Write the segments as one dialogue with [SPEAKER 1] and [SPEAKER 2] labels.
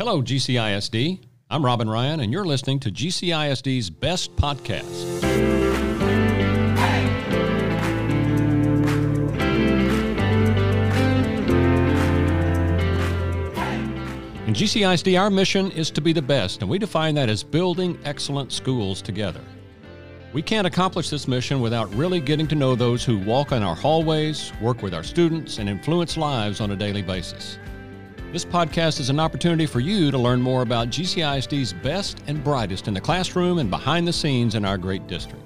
[SPEAKER 1] Hello, GCISD. I'm Robin Ryan, and you're listening to GCISD's Best Podcast. In GCISD, our mission is to be the best, and we define that as building excellent schools together. We can't accomplish this mission without really getting to know those who walk in our hallways, work with our students, and influence lives on a daily basis. This podcast is an opportunity for you to learn more about GCISD's best and brightest in the classroom and behind the scenes in our great district.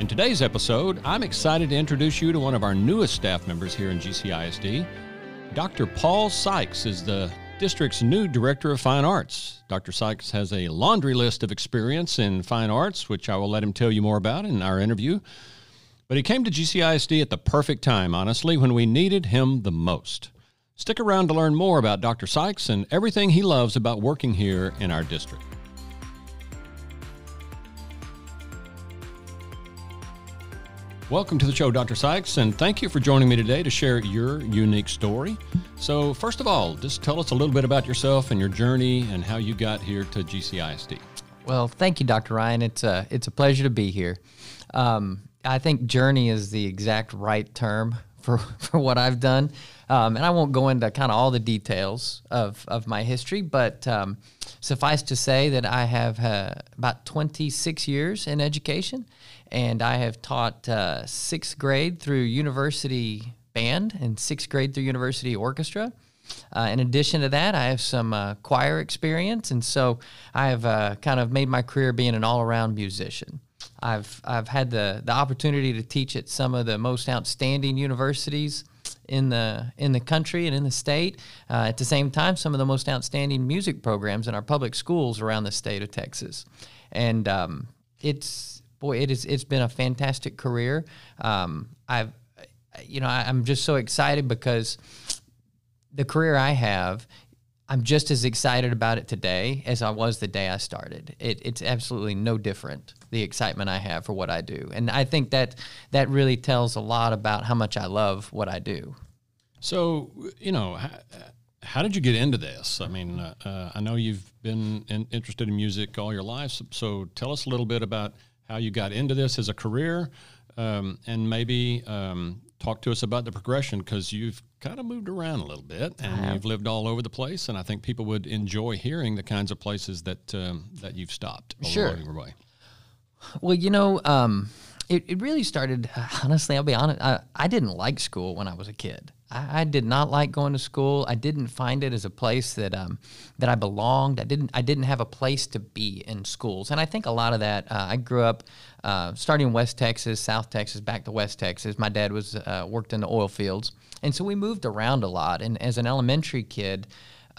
[SPEAKER 1] In today's episode, I'm excited to introduce you to one of our newest staff members here in GCISD. Dr. Paul Sykes is the district's new Director of Fine Arts. Dr. Sykes has a laundry list of experience in fine arts, which I will let him tell you more about in our interview. But he came to GCISD at the perfect time, honestly, when we needed him the most. Stick around to learn more about Dr. Sykes and everything he loves about working here in our district. Welcome to the show, Dr. Sykes, and thank you for joining me today to share your unique story. So, first of all, just tell us a little bit about yourself and your journey and how you got here to GCISD.
[SPEAKER 2] Well, thank you, Dr. Ryan. It's a, it's a pleasure to be here. Um, I think journey is the exact right term for, for what I've done. Um, and I won't go into kind of all the details of, of my history, but um, suffice to say that I have uh, about 26 years in education, and I have taught uh, sixth grade through university band and sixth grade through university orchestra. Uh, in addition to that, I have some uh, choir experience, and so I have uh, kind of made my career being an all-around musician. I've I've had the the opportunity to teach at some of the most outstanding universities in the in the country and in the state. Uh, at the same time, some of the most outstanding music programs in our public schools around the state of Texas, and um, it's boy, it is it's been a fantastic career. Um, I've you know I, I'm just so excited because the career I have I'm just as excited about it today as I was the day I started. It, it's absolutely no different the excitement I have for what I do, and I think that that really tells a lot about how much I love what I do.
[SPEAKER 1] So, you know, how, how did you get into this? I mean, uh, uh, I know you've been in, interested in music all your life, so, so, tell us a little bit about how you got into this as a career, um, and maybe um, talk to us about the progression because you've kind of moved around a little bit and you've lived all over the place. And I think people would enjoy hearing the kinds of places that um, that you've stopped
[SPEAKER 2] sure.
[SPEAKER 1] your way.
[SPEAKER 2] Well, you know, um, it, it really started, honestly, I'll be honest, I, I didn't like school when I was a kid. I, I, did not like going to school. I didn't find it as a place that um, that I belonged. I didn't I didn't have a place to be in schools, and I think a lot of that. Uh, I grew up uh, starting in West Texas, South Texas, back to West Texas. My dad was uh, worked in the oil fields, and so we moved around a lot. And as an elementary kid.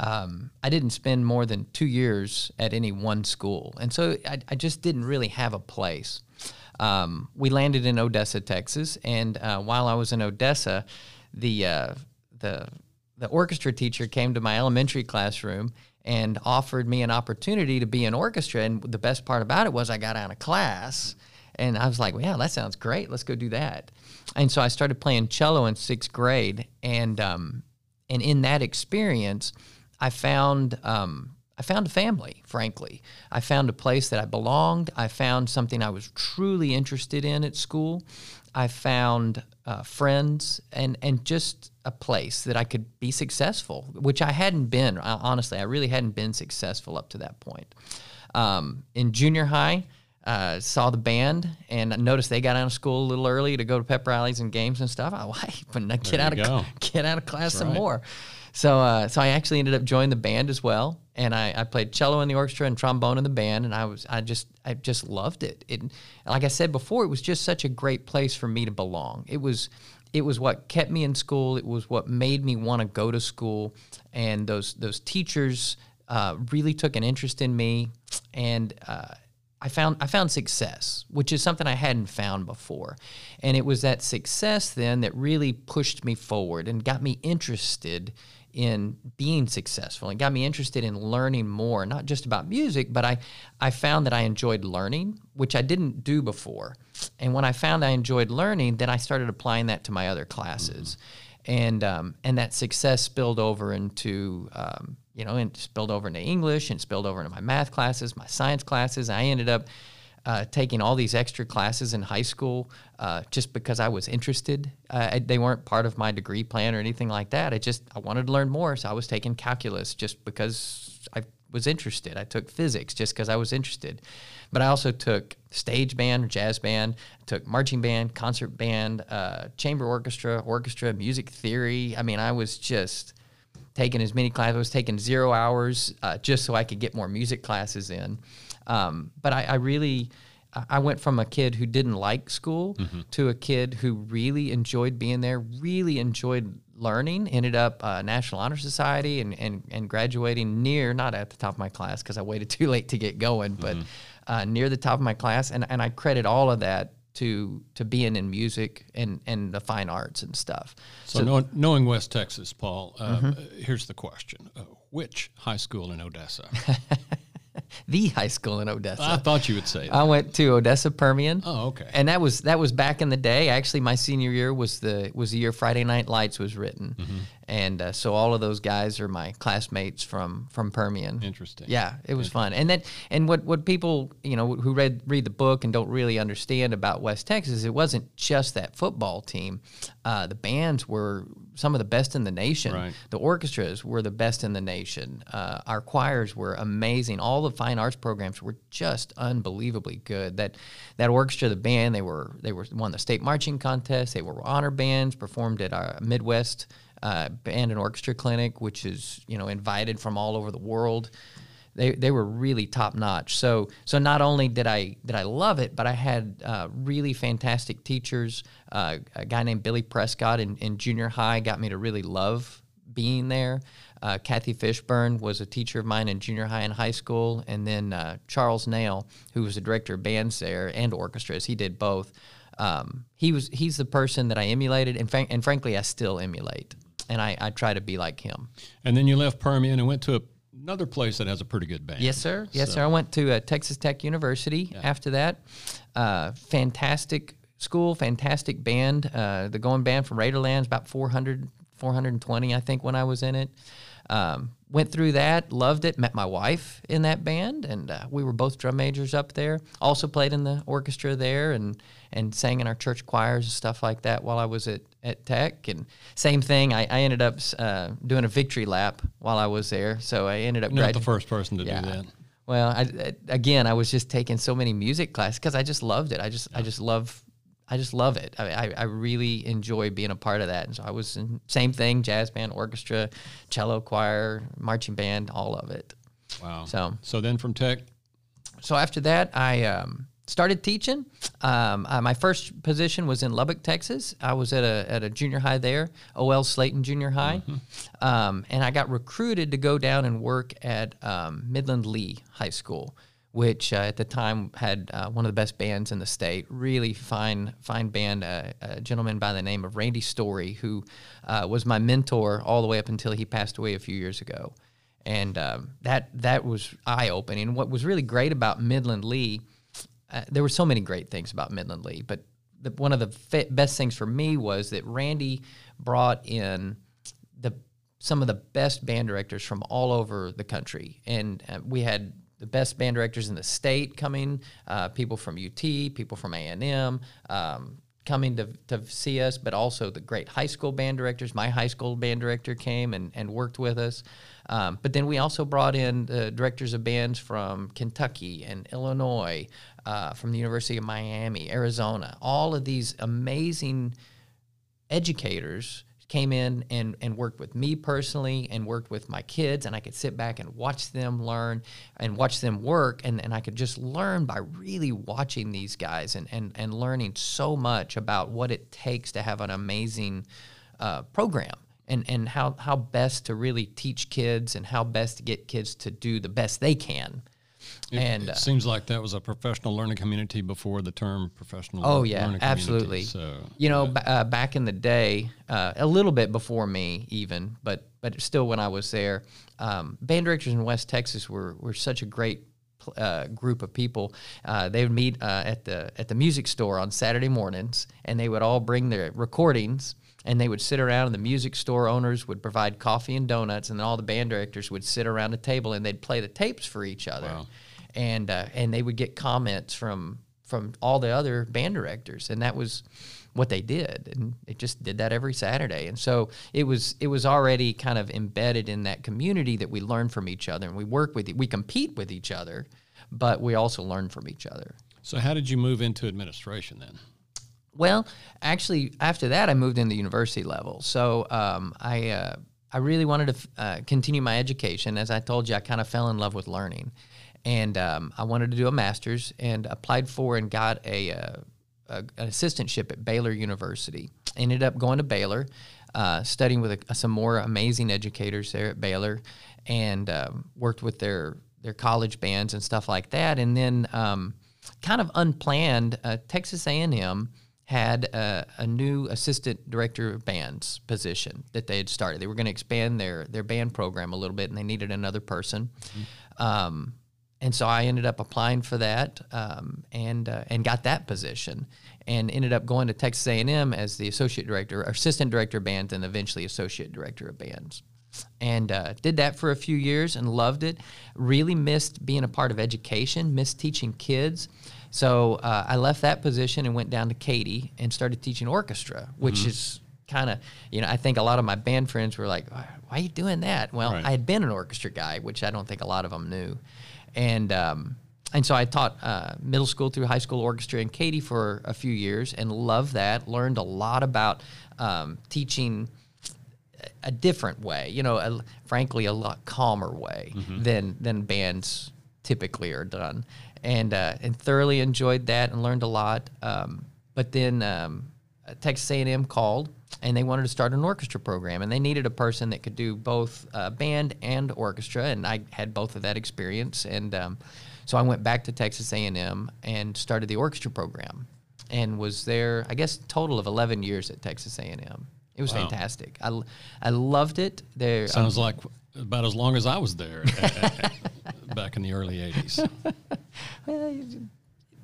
[SPEAKER 2] Um, I didn't spend more than two years at any one school. And so I, I just didn't really have a place. Um, we landed in Odessa, Texas. And uh, while I was in Odessa, the uh, the the orchestra teacher came to my elementary classroom and offered me an opportunity to be in orchestra. And the best part about it was I got out of class and I was like, well, yeah, that sounds great. Let's go do that. And so I started playing cello in sixth grade. And, um, and in that experience, I found, um, I found a family, frankly. I found a place that I belonged. I found something I was truly interested in at school. I found uh, friends and and just a place that I could be successful, which I hadn't been. Honestly, I really hadn't been successful up to that point. Um, in junior high, uh, saw the band and noticed they got out of school a little early to go to pep rallies and games and stuff. I like, get out of go. get out of class That's some right. more. So uh, so I actually ended up joining the band as well, and I, I, played cello in the orchestra and trombone in the band, and I was I just I just loved it. It like I said before, it was just such a great place for me to belong. It was it was what kept me in school. It was what made me want to go to school, and those those teachers uh, really took an interest in me, and. Uh, I found I found success, which is something I hadn't found before. And it was that success then that really pushed me forward and got me interested in being successful It got me interested in learning more, not just about music, but I, I found that I enjoyed learning, which I didn't do before. And when I found I enjoyed learning, then I started applying that to my other classes. Mm-hmm. And, um, and that success spilled over into um, you know, and spilled over into English and spilled over into my math classes, my science classes. I ended up uh, taking all these extra classes in high school uh, just because I was interested. Uh, they weren't part of my degree plan or anything like that. I just I wanted to learn more, so I was taking calculus just because I was interested. I took physics just because I was interested, but I also took stage band, jazz band, took marching band, concert band, uh, chamber orchestra, orchestra, music theory. I mean, I was just taking as many classes. I was taking zero hours uh, just so I could get more music classes in. Um, but I, I, really, I went from a kid who didn't like school mm-hmm. to a kid who really enjoyed being there, really enjoyed learning. Ended up uh, National Honor Society and, and and graduating near, not at the top of my class because I waited too late to get going, but mm-hmm. uh, near the top of my class. And and I credit all of that to to being in music and and the fine arts and stuff.
[SPEAKER 1] So, so knowing, knowing, West Texas, Paul, uh, mm-hmm. here's the question: uh, Which high school in Odessa?
[SPEAKER 2] the high school in Odessa.
[SPEAKER 1] I thought you would say that.
[SPEAKER 2] I went to Odessa Permian.
[SPEAKER 1] Oh, okay.
[SPEAKER 2] And that was that was back in the day. Actually, my senior year was the was the year Friday Night Lights was written, mm-hmm. And uh, so all of those guys are my classmates from from Permian.
[SPEAKER 1] Interesting.
[SPEAKER 2] Yeah, it was fun. And that and what what people you know who read read the book and don't really understand about West Texas, it wasn't just that football team. Uh, the bands were some of the best in the nation.
[SPEAKER 1] Right.
[SPEAKER 2] The orchestras were the best in the nation. Uh, our choirs were amazing. All the fine arts programs were just unbelievably good. That that orchestra, the band, they were they were won the state marching contest. They were honor bands. Performed at our Midwest uh, Band and Orchestra Clinic, which is you know invited from all over the world. They, they were really top notch. So so not only did I did I love it, but I had uh, really fantastic teachers. Uh, a guy named Billy Prescott in, in junior high got me to really love being there. Uh, Kathy Fishburne was a teacher of mine in junior high and high school, and then uh, Charles Nail, who was the director of bands there and orchestras, he did both. Um, he was he's the person that I emulated, and, and frankly, I still emulate, and I, I try to be like him.
[SPEAKER 1] And then you left Permian and went to a, another place that has a pretty good band.
[SPEAKER 2] Yes, sir. Yes, so. sir. I went to uh, Texas Tech University yeah. after that. Uh, fantastic school, fantastic band. Uh, the Goin' Band from Raiderlands, about 400, 420, I think, when I was in it. Um, went through that, loved it, met my wife in that band, and uh, we were both drum majors up there. Also played in the orchestra there and and sang in our church choirs and stuff like that while I was at, at Tech. And same thing, I, I ended up uh, doing a victory lap while I was there. So I ended up.
[SPEAKER 1] Not gradu- the first person to
[SPEAKER 2] yeah.
[SPEAKER 1] do that.
[SPEAKER 2] Well, I, again, I was just taking so many music classes because I just loved it. I just, yeah. I just love I just love it. I, I, I, really enjoy being a part of that. And so I was in same thing, jazz band, orchestra, cello, choir, marching band, all of it.
[SPEAKER 1] Wow. So so then from tech.
[SPEAKER 2] So after that, I um, started teaching. Um, uh, my first position was in Lubbock, Texas. I was at a at a junior high there, O.L. Slaton Junior High, mm-hmm. um, and I got recruited to go down and work at um, Midland Lee High School which uh, at the time had uh, one of the best bands in the state. Really fine, fine band. Uh, a gentleman by the name of Randy Story, who uh, was my mentor all the way up until he passed away a few years ago, and um, that that was eye opening. What was really great about Midland Lee, uh, there were so many great things about Midland Lee, but the, one of the best things for me was that Randy brought in the some of the best band directors from all over the country, and uh, we had the best band directors in the state coming, uh, people from UT, people from A&M, um, coming to, to see us, but also the great high school band directors. My high school band director came and, and worked with us. Um, but then we also brought in the directors of bands from Kentucky and Illinois, uh, from the University of Miami, Arizona. All of these amazing educators came in and, and worked with me personally and worked with my kids and i could sit back and watch them learn and watch them work and, and i could just learn by really watching these guys and, and, and learning so much about what it takes to have an amazing uh, program and, and how, how best to really teach kids and how best to get kids to do the best they can
[SPEAKER 1] it, and it uh, seems like that was a professional learning community before the term professional. Learning.
[SPEAKER 2] Oh yeah, absolutely. So you know, b- uh, back in the day, uh, a little bit before me even, but but still when I was there, um, band directors in West Texas were were such a great uh, group of people. Uh, they would meet uh, at the at the music store on Saturday mornings, and they would all bring their recordings and they would sit around and the music store owners would provide coffee and donuts and then all the band directors would sit around a table and they'd play the tapes for each other
[SPEAKER 1] Wow.
[SPEAKER 2] And uh, and they would get comments from from all the other band directors and that was what they did and they just did that every saturday and so it was it was already kind of embedded in that community that we learn from each other and we work with we compete with each other but we also learn from each other
[SPEAKER 1] So, how did you move into administration then?
[SPEAKER 2] well, actually, after that, I moved into the university level. So um, I uh, I really wanted to f- uh, continue my education. As I told you, I kind of fell in love with learning, and um, I wanted to do a master's and applied for and got a, uh, a an assistantship at Baylor University. Ended up going to Baylor, uh, studying with a, some more amazing educators there at Baylor, and um, worked with their their college bands and stuff like that. And then, um, kind of unplanned, uh, Texas A&M had a, a new assistant director of bands position that they had started. They were going to expand their their band program a little bit, and they needed another person. Um, and so I ended up applying for that um, and uh, and got that position, and ended up going to Texas A&M as the associate director, or assistant director of bands, and eventually associate director of bands. And uh, did that for a few years and loved it. Really missed being a part of education, missed teaching kids. So uh, I left that position and went down to Katy and started teaching orchestra, which is kind of, you know, I think a lot of my band friends were like, why why are you doing that? Well,
[SPEAKER 1] Right.
[SPEAKER 2] I had been an orchestra guy, which I don't think a lot of them knew. And, um, and so I taught uh, middle school through high school orchestra in Katy for a few years and loved that. Learned a lot about um, teaching a different way, you know, a, frankly, a lot calmer way than than bands typically are done, and uh, and thoroughly enjoyed that and learned a lot. Um, but then um, Texas A&M called and they wanted to start an orchestra program, and they needed a person that could do both uh, band and orchestra, and I had both of that experience, and um, so I went back to Texas A&M and started the orchestra program, and was there, I guess, total of eleven years at Texas A&M. It was
[SPEAKER 1] Wow.
[SPEAKER 2] fantastic. I loved it. There,
[SPEAKER 1] Sounds like about as long as I was there back in the early 80s.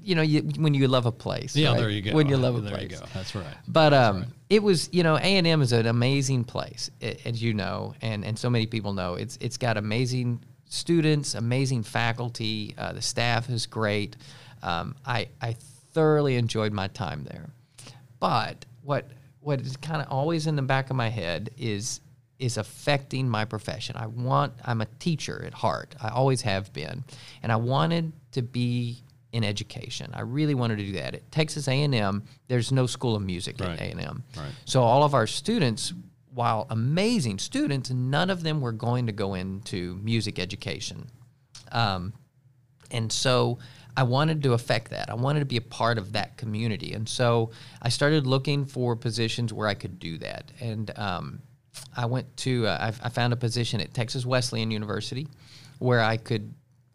[SPEAKER 2] You know, you, when you love a place.
[SPEAKER 1] Yeah,
[SPEAKER 2] right?
[SPEAKER 1] there you go.
[SPEAKER 2] When you love a
[SPEAKER 1] there
[SPEAKER 2] place.
[SPEAKER 1] you go. That's right.
[SPEAKER 2] But um, it was, you know, A and M is an amazing place, as you know, and and so many people know. It's it's got amazing students, amazing faculty. Uh, the staff is great. Um, I I thoroughly enjoyed my time there. But what what is kind of always in the back of my head is is affecting my profession. I want I'm a teacher at heart. I always have been, and I wanted to be in education. I really wanted to do that. At Texas A&M, there's no school of music
[SPEAKER 1] Right.
[SPEAKER 2] at A&M.
[SPEAKER 1] Right.
[SPEAKER 2] So all of our students, while amazing students, none of them were going to go into music education. Um, and so I wanted to affect that. I wanted to be a part of that community. And so I started looking for positions where I could do that. And um, I went to, uh, I, I found a position at Texas Wesleyan University where I could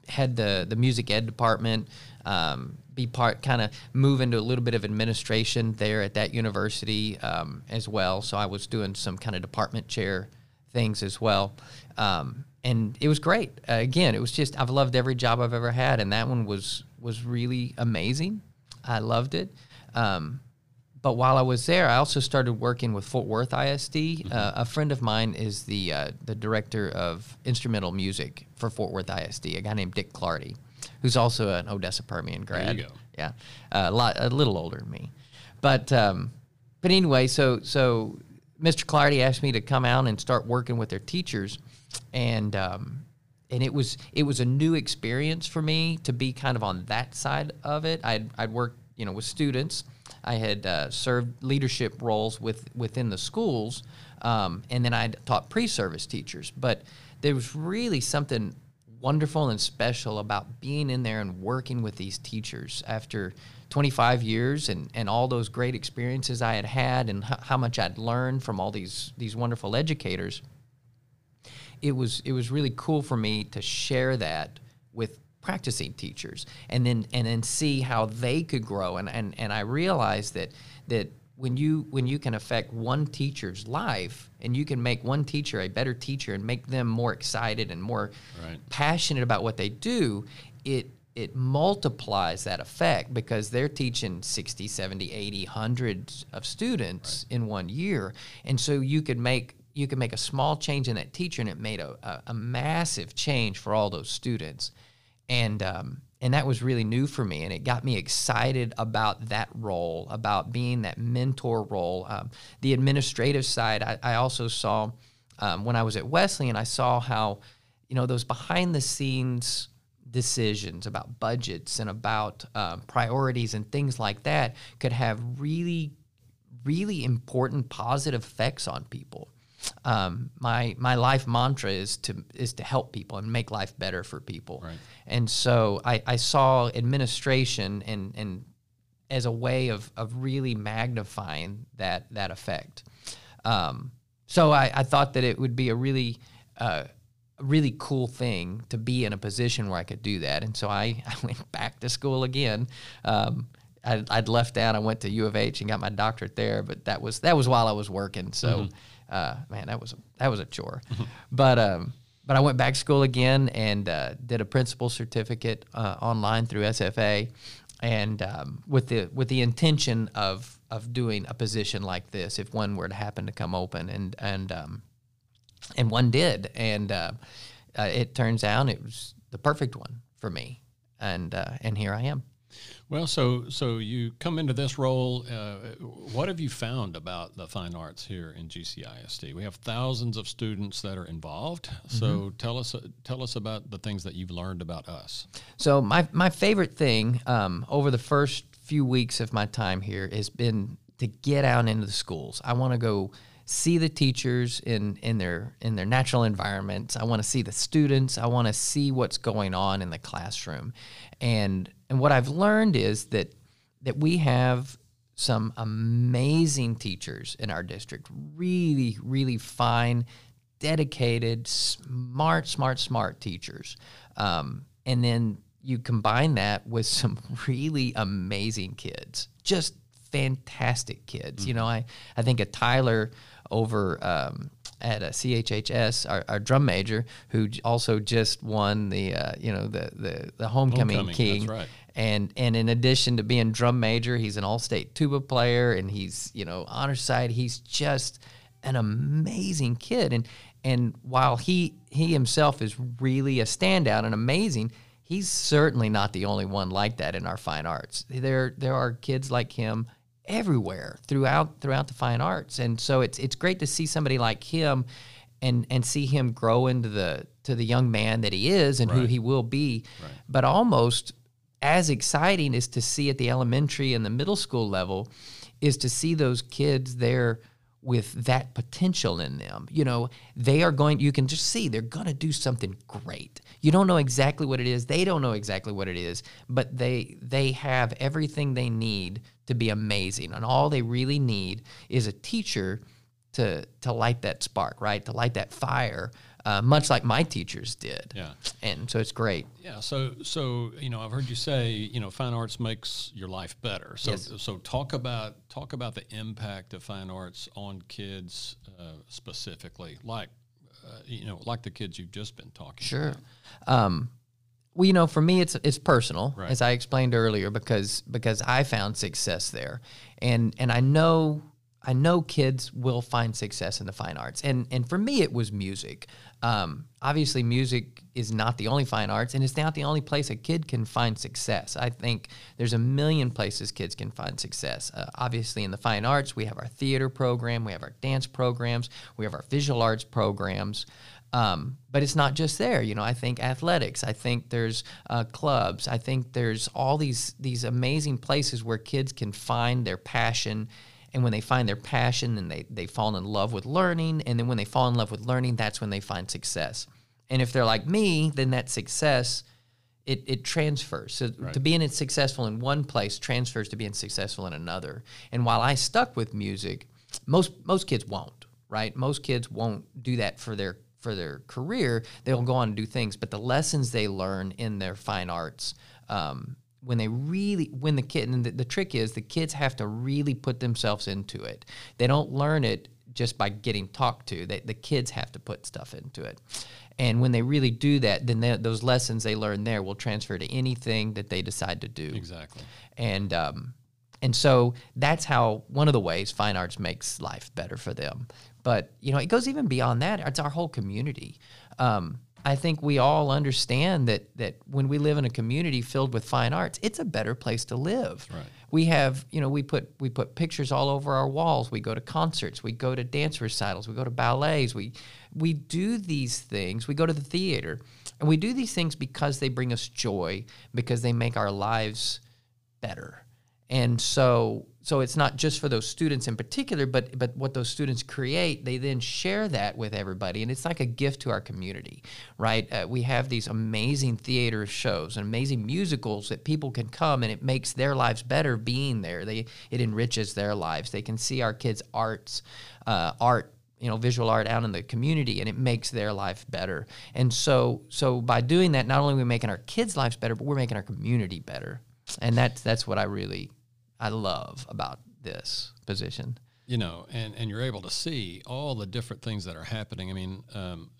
[SPEAKER 2] head the, the music ed department, um, be part, kind of move into a little bit of administration there at that university um, as well. So I was doing some kind of department chair things as well. Um, and it was great. Uh, again, it was just I've loved every job I've ever had, and that one was was really amazing. I loved it. Um, but while I was there, I also started working with Fort Worth ISD. Uh, a friend of mine is the uh, the director of instrumental music for Fort Worth ISD. A guy named Dick Clardy, who's also an Odessa Permian grad.
[SPEAKER 1] you go.
[SPEAKER 2] Yeah, a lot a little older than me, but um, but anyway, so so Mr. Clardy asked me to come out and start working with their teachers, and um, and it was it was a new experience for me to be kind of on that side of it. I'd I'd worked you know with students. I had uh, served leadership roles with within the schools, um, and then I taught pre-service teachers. But there was really something wonderful and special about being in there and working with these teachers after 25 years and, and all those great experiences I had had and h- how much I'd learned from all these these wonderful educators. It was it was really cool for me to share that with practicing teachers and then and then see how they could grow and and, and I realized that that when you when you can affect one teacher's life and you can make one teacher a better teacher and make them more excited and more
[SPEAKER 1] Right.
[SPEAKER 2] passionate about what they do, it it multiplies that effect because they're teaching 60 70 80 hundreds of students right. in one year and so you could make you could make a small change in that teacher and it made a, a, a massive change for all those students and um, and that was really new for me and it got me excited about that role about being that mentor role. Um, the administrative side i, I also saw um, when i was at wesleyan i saw how you know those behind the scenes decisions about budgets and about um, priorities and things like that could have really really important positive effects on people um, my my life mantra is to is to help people and make life better for people. Right. And so I, I saw administration and and as a way of of really magnifying that that effect. Um, so I, I thought that it would be a really uh, a really cool thing to be in a position where I could do that. And so I, I went back to school again. Um, I'd, I'd, left that. I went to U of H and got my doctorate there, but that was that was while I was working. So mm-hmm. Uh, man, that was a, that was a chore. but um, but I went back to school again and uh, did a principal certificate uh, online through SFA, and um, with the with the intention of of doing a position like this if one were to happen to come open, and and um, and one did, and uh, uh, it turns out it was the perfect one for me, and uh, and here I am.
[SPEAKER 1] Well, so so you come into this role. Uh, what have you found about the fine arts here in GCISD? We have thousands of students that are involved. So mm-hmm. tell us tell us about the things that you've learned about us.
[SPEAKER 2] So my my favorite thing um, over the first few weeks of my time here has been to get out into the schools. I want to go see the teachers in in their in their natural environments. I want to see the students. I want to see what's going on in the classroom. And and what I've learned is that that we have some amazing teachers in our district. Really, really fine, dedicated, smart, smart, smart teachers. Um, and then you combine that with some really amazing kids, just fantastic kids. Mm-hmm. You know, I, I think of Tyler over um, at a CHHS, our, our, drum major, who also just won the uh, you know the the, the homecoming, homecoming king.
[SPEAKER 1] Right.
[SPEAKER 2] And and in addition to being drum major, he's an all-state tuba player, and he's you know honor side. He's just an amazing kid, and and while he he himself is really a standout and amazing, he's certainly not the only one like that in our fine arts. There there are kids like him everywhere throughout throughout the fine arts. And so it's it's great to see somebody like him and and see him grow into the to the young man that he is and right. who he will be. Right. But almost as exciting is to see at the elementary and the middle school level is to see those kids there with that potential in them. You know, they are going, you can just see they're going to do something great. You don't know exactly what it is. They don't know exactly what it is, but they, they have everything they need to be amazing. And all they really need is a teacher to, to light that spark, right? To light that fire uh, much like my teachers did.
[SPEAKER 1] Yeah.
[SPEAKER 2] And so it's great.
[SPEAKER 1] Yeah. So, so you know, I've heard you say, you know, fine arts makes your life better. So, yes. so talk about talk about the impact of fine arts on kids uh, specifically, like, uh, you know, like the kids you've just been talking.
[SPEAKER 2] Sure. Um, well, you know, for me, it's it's personal, right. as I explained earlier, because because I found success there, and and I know I know kids will find success in the fine arts, and and for me, it was music. Um, obviously, music is not the only fine arts, and it's not the only place a kid can find success. I think there's a million places kids can find success. Uh, obviously, in the fine arts, we have our theater program, we have our dance programs, we have our visual arts programs. Um, but it's not just there. You know, I think athletics. I think there's uh, clubs. I think there's all these these amazing places where kids can find their passion and when they find their passion, and they, they fall in love with learning. And then when they fall in love with learning, that's when they find success. And if they're like me, then that success, it, it transfers. So right. to being successful in one place transfers to being successful in another. And while I stuck with music, most most kids won't, right? Most kids won't do that for their for their career. They'll go on and do things, but the lessons they learn in their fine arts um, when they really when the kid and the, the, trick is the kids have to really put themselves into it they don't learn it just by getting talked to. They, the kids have to put stuff into it. And when they really do that, then they, those lessons they learn there will transfer to anything that they decide to do.
[SPEAKER 1] Exactly.
[SPEAKER 2] And um, and so that's how one of the ways fine arts makes life better for them. But you know, it goes even beyond that. It's our whole community. Um, I think we all understand that that when we live in a community filled with fine arts, it's a better place to live.
[SPEAKER 1] Right.
[SPEAKER 2] We have, you know, we put we put pictures all over our walls. We go to concerts, we go to dance recitals, we go to ballets. We we do these things. We go to the theater. And we do these things because they bring us joy, because they make our lives better. And so so it's not just for those students in particular, but but what those students create, they then share that with everybody, and it's like a gift to our community, right? Uh, we have these amazing theater shows and amazing musicals that people can come, and it makes their lives better being there. They it enriches their lives. They can see our kids' arts, uh, art you know visual art out in the community and it makes their life better and so so by doing that not only are we making our kids lives better but we're making our community better and that's that's what i really I love about this position.
[SPEAKER 1] You know, and, and you're able to see all the different things that are happening. I mean, um,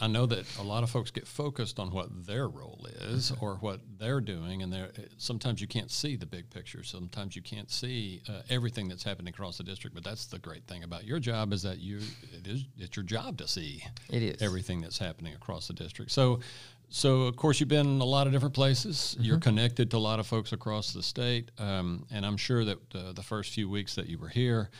[SPEAKER 1] I know that a lot of folks get focused on what their role is or what they're doing, and they're, sometimes you can't see the big picture. Sometimes you can't see uh, everything that's happening across the district. But that's the great thing about your job is that you it is it's your job to see
[SPEAKER 2] it is
[SPEAKER 1] everything that's happening across the district. So so, of course, you've been in a lot of different places. Mm-hmm. You're connected to a lot of folks across the state. Um, and I'm sure that uh, the first few weeks that you were here,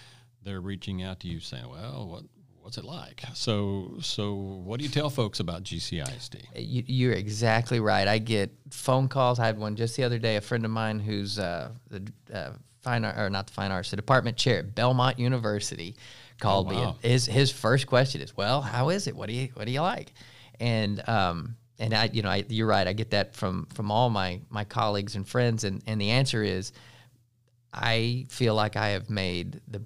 [SPEAKER 1] they're reaching out to you saying, well, what, what's it like? So, so what do you tell folks about GCISD?
[SPEAKER 2] You, are exactly right. I get phone calls. I had one just the other day. A friend of mine who's uh, the uh, fine art, or not the fine arts, the department chair at Belmont University called oh, wow. me. His his first question is, "Well, how is it? What do you what do you like?" And um, and I, you know, I, you're right. I get that from from all my my colleagues and friends, and and the answer is, I feel like I have made the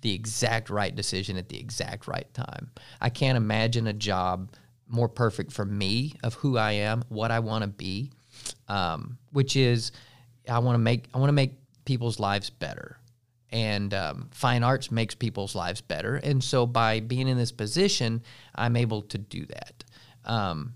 [SPEAKER 2] the exact right decision at the exact right time. I can't imagine a job more perfect for me of who I am, what I want to be, um, which is I want to make I want to make people's lives better, and um, fine arts makes people's lives better, and so by being in this position, I'm able to do that. Um,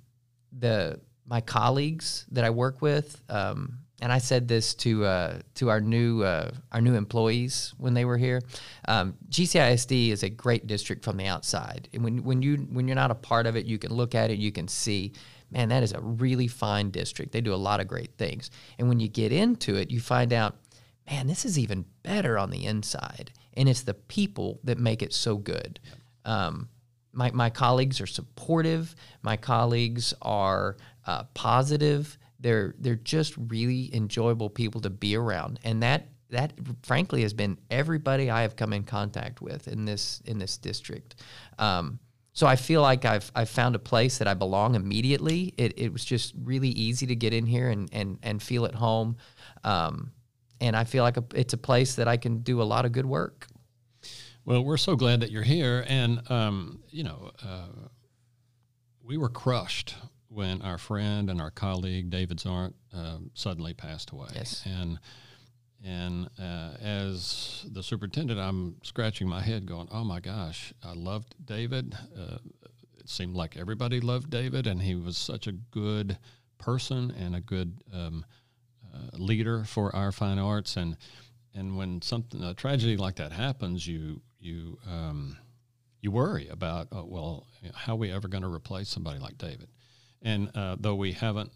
[SPEAKER 2] the my colleagues that I work with, um, and I said this to uh, to our new uh, our new employees when they were here. Um, GCISD is a great district from the outside, and when when you when you're not a part of it, you can look at it, you can see, man, that is a really fine district. They do a lot of great things, and when you get into it, you find out, man, this is even better on the inside, and it's the people that make it so good. Um, my, my colleagues are supportive. My colleagues are uh, positive. They're they're just really enjoyable people to be around, and that that frankly has been everybody I have come in contact with in this in this district. Um, so I feel like I've I've found a place that I belong immediately. It, it was just really easy to get in here and and and feel at home, um, and I feel like a, it's a place that I can do a lot of good work.
[SPEAKER 1] Well, we're so glad that you're here. And, um, you know, uh, we were crushed when our friend and our colleague, David Zarnt, um, suddenly passed away.
[SPEAKER 2] Yes.
[SPEAKER 1] And, and uh, as the superintendent, I'm scratching my head going, oh my gosh, I loved David. Uh, it seemed like everybody loved David, and he was such a good person and a good um, uh, leader for our fine arts. And, and when something, a tragedy like that happens, you, you um, you worry about uh, well how are we ever going to replace somebody like David? And uh, though we haven't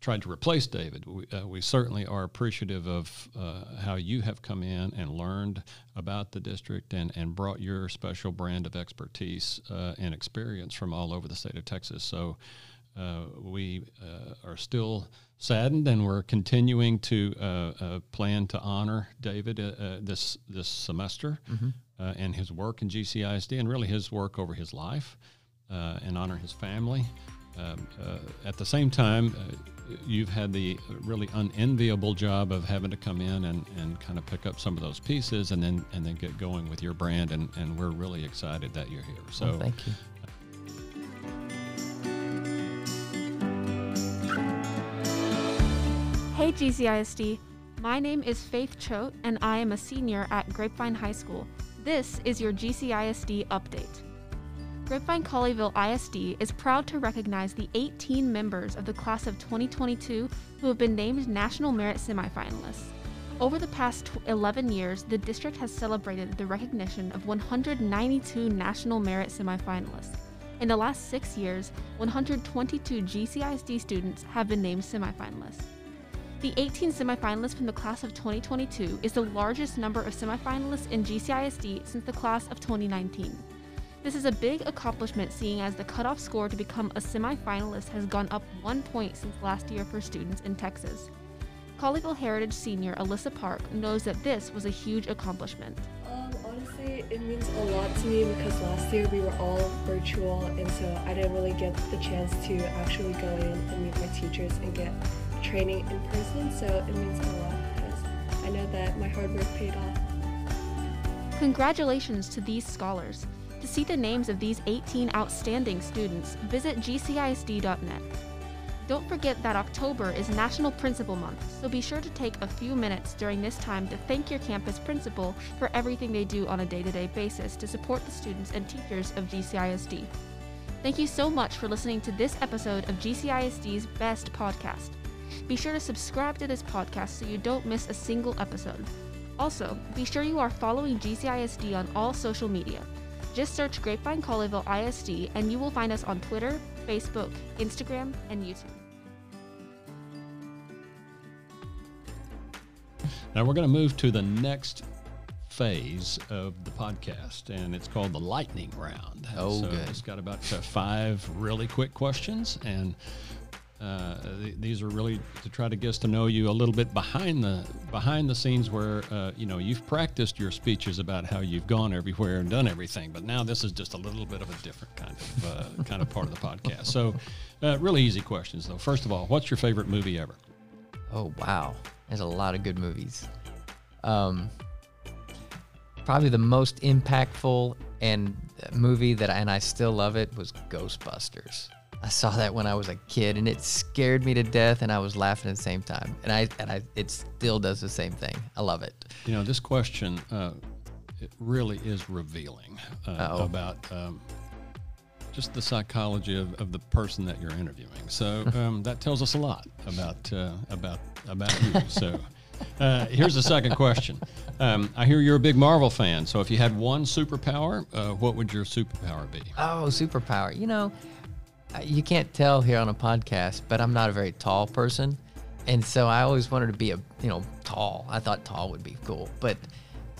[SPEAKER 1] tried to replace David we, uh, we certainly are appreciative of uh, how you have come in and learned about the district and, and brought your special brand of expertise uh, and experience from all over the state of Texas. So uh, we are still saddened, and we're continuing to plan to honor David this this semester. Mm-hmm uh, and his work in GCISD and really his work over his life uh, and honor his family. Um, uh, at the same time, uh, you've had the really unenviable job of having to come in and, and kind of pick up some of those pieces and then and then get going with your brand. And, and we're really excited that you're here. So
[SPEAKER 2] well, thank you.
[SPEAKER 3] Hey GCISD, my name is Faith Choate and I am a senior at Grapevine High School. This is your GCISD update. Grapevine Colleyville ISD is proud to recognize the 18 members of the class of 2022 who have been named National Merit semifinalists. Over the past 11 years, the district has celebrated the recognition of 192 National Merit semifinalists. In the last six years, 122 GCISD students have been named semifinalists. The 18 semifinalists from the class of 2022 is the largest number of semifinalists in GCISD since the class of 2019. This is a big accomplishment seeing as the cutoff score to become a semifinalist has gone up one point since last year for students in Texas. Colleyville Heritage senior Alyssa Park knows that this was a huge accomplishment.
[SPEAKER 4] Um, honestly, it means a lot to me because last year we were all virtual, and so I didn't really get the chance to actually go in and meet my teachers and get training in person. So it means a lot because I know that my hard work paid off.
[SPEAKER 3] Congratulations to these scholars. To see the names of these 18 outstanding students, visit gcisd.net. Don't forget that October is National Principal Month, so be sure to take a few minutes during this time to thank your campus principal for everything they do on a day to day basis to support the students and teachers of GCISD. Thank you so much for listening to this episode of GCISD's Best Podcast. Be sure to subscribe to this podcast so you don't miss a single episode. Also, be sure you are following GCISD on all social media. Just search Grapevine Colleyville ISD and you will find us on Twitter, Facebook, Instagram, and YouTube.
[SPEAKER 1] Now we're going to move to the next phase of the podcast, and it's called the lightning round.
[SPEAKER 2] Oh,
[SPEAKER 1] so
[SPEAKER 2] good.
[SPEAKER 1] It's got about uh, five really quick questions, and uh, th- these are really to try to get to know you a little bit behind the behind the scenes, where uh, you know you've practiced your speeches about how you've gone everywhere and done everything, but now this is just a little bit of a different kind of uh, kind of part of the podcast. So, uh, really easy questions though. First of all, what's your favorite movie ever?
[SPEAKER 2] Oh wow, there's a lot of good movies. Um, probably the most impactful and uh, movie that and I still love it was Ghostbusters. I saw that when I was a kid and it scared me to death and I was laughing at the same time. And I and I it still does the same thing. I love it.
[SPEAKER 1] You know, this question uh, it really is revealing uh, about um, just the psychology of, of the person that you're interviewing. So um, that tells us a lot about uh, about about you. So. Uh, here's the second question. Um, I hear you're a big Marvel fan. So, if you had one superpower, uh, what would your superpower be?
[SPEAKER 2] Oh, superpower. You know, you can't tell here on a podcast, but I'm not a very tall person. And so I always wanted to be a, you know, tall. I thought tall would be cool. But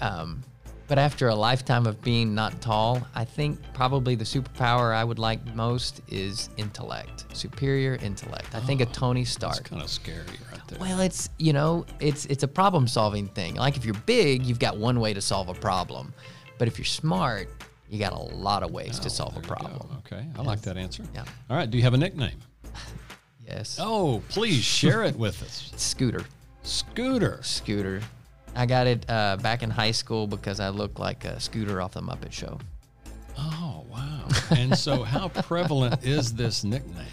[SPEAKER 2] um but after a lifetime of being not tall, I think probably the superpower I would like most is intellect. Superior intellect. I think a Tony
[SPEAKER 1] It's
[SPEAKER 2] Stark.
[SPEAKER 1] kind of scary right there.
[SPEAKER 2] Well, it's you know, it's it's a problem solving thing. Like if you're big, you've got one way to solve a problem. But if you're smart, you got a lot of ways to
[SPEAKER 1] Oh,
[SPEAKER 2] solve a
[SPEAKER 1] there you go.
[SPEAKER 2] problem.
[SPEAKER 1] Okay, I like that answer.
[SPEAKER 2] Yeah.
[SPEAKER 1] All right, do you have a nickname?
[SPEAKER 2] Yes.
[SPEAKER 1] Oh, please share it with us.
[SPEAKER 2] Scooter.
[SPEAKER 1] Scooter.
[SPEAKER 2] Scooter. I got it uh, back in high school because I looked like a Scooter off the Muppet Show.
[SPEAKER 1] Oh, wow. And so, how prevalent is this nickname?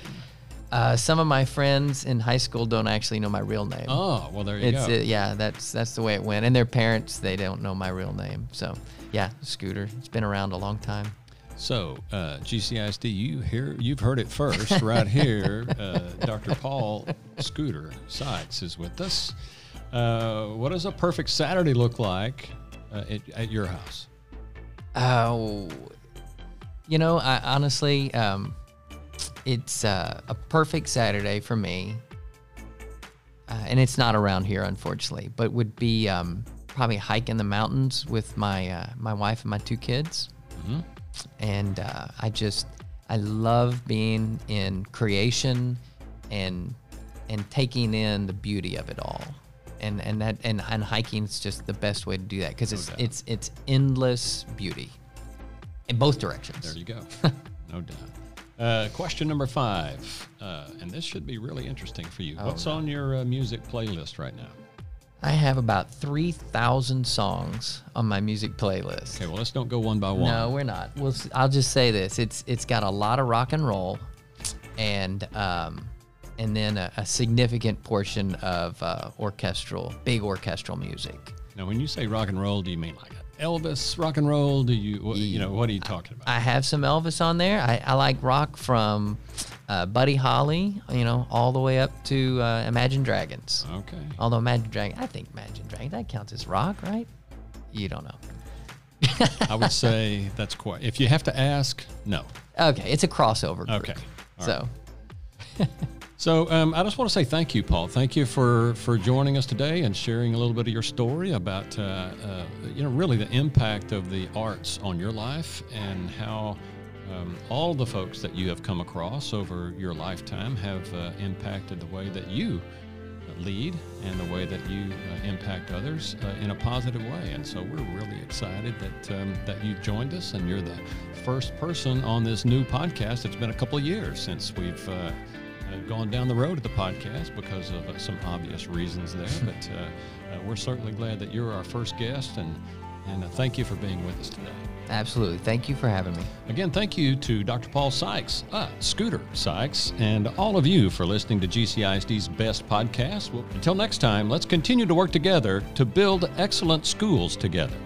[SPEAKER 2] Uh, some of my friends in high school don't actually know my real name.
[SPEAKER 1] Oh, well, there you
[SPEAKER 2] it's
[SPEAKER 1] go.
[SPEAKER 2] uh, yeah, that's that's the way it went. And their parents, they don't know my real name. So yeah, Scooter. It's been around a long time.
[SPEAKER 1] So, uh, GCISD, you hear, you've heard it first right here. Uh, Dr. Paul Scooter Sykes is with us. Uh, what does a perfect Saturday look like uh, at, at your house?
[SPEAKER 2] Oh, you know, I honestly, um, it's uh, a perfect Saturday for me, uh, and it's not around here, unfortunately. But would be um, probably hike in the mountains with my uh, my wife and my two kids, and uh, I just I love being in creation and and taking in the beauty of it all. And, and that and, and hiking is just the best way to do that because it's
[SPEAKER 1] doubt.
[SPEAKER 2] it's it's endless beauty in both directions.
[SPEAKER 1] There you go. no doubt. Uh, question number five, uh, and this should be really interesting for you. What's on your uh, music playlist right now?
[SPEAKER 2] I have about 3,000 songs on my music playlist.
[SPEAKER 1] Okay, well, let's don't go one by one.
[SPEAKER 2] No, we're not. We'll, I'll just say this: it's it's got a lot of rock and roll, and um, and then a, a significant portion of uh, orchestral, big orchestral music.
[SPEAKER 1] Now, when you say rock and roll, do you mean like Elvis rock and roll? Do you you know what are you talking about?
[SPEAKER 2] I have some Elvis on there. I, I like rock from uh, Buddy Holly, you know, all the way up to uh, Imagine Dragons.
[SPEAKER 1] Okay.
[SPEAKER 2] Although Imagine Dragon, I think Imagine Dragon that counts as rock, right? You don't know.
[SPEAKER 1] I would say that's quite. If you have to ask, no.
[SPEAKER 2] Okay, it's a crossover. Group.
[SPEAKER 1] Okay. All
[SPEAKER 2] so
[SPEAKER 1] So um, I just want to say thank you, Paul. Thank you for for joining us today and sharing a little bit of your story about uh, uh, you know really the impact of the arts on your life and how um, all the folks that you have come across over your lifetime have uh, impacted the way that you lead and the way that you uh, impact others uh, in a positive way. And so we're really excited that um, that you've joined us and you're the first person on this new podcast. It's been a couple of years since we've uh, gone down the road of the podcast because of uh, some obvious reasons there. but uh, uh, we're certainly glad that you're our first guest and and uh, thank you for being with us today.
[SPEAKER 2] absolutely, thank you for having me.
[SPEAKER 1] Again, thank you to Dr. Paul Sykes, uh, Scooter Sykes, and all of you for listening to GCISD's best podcast. Well, until next time, let's continue to work together to build excellent schools together.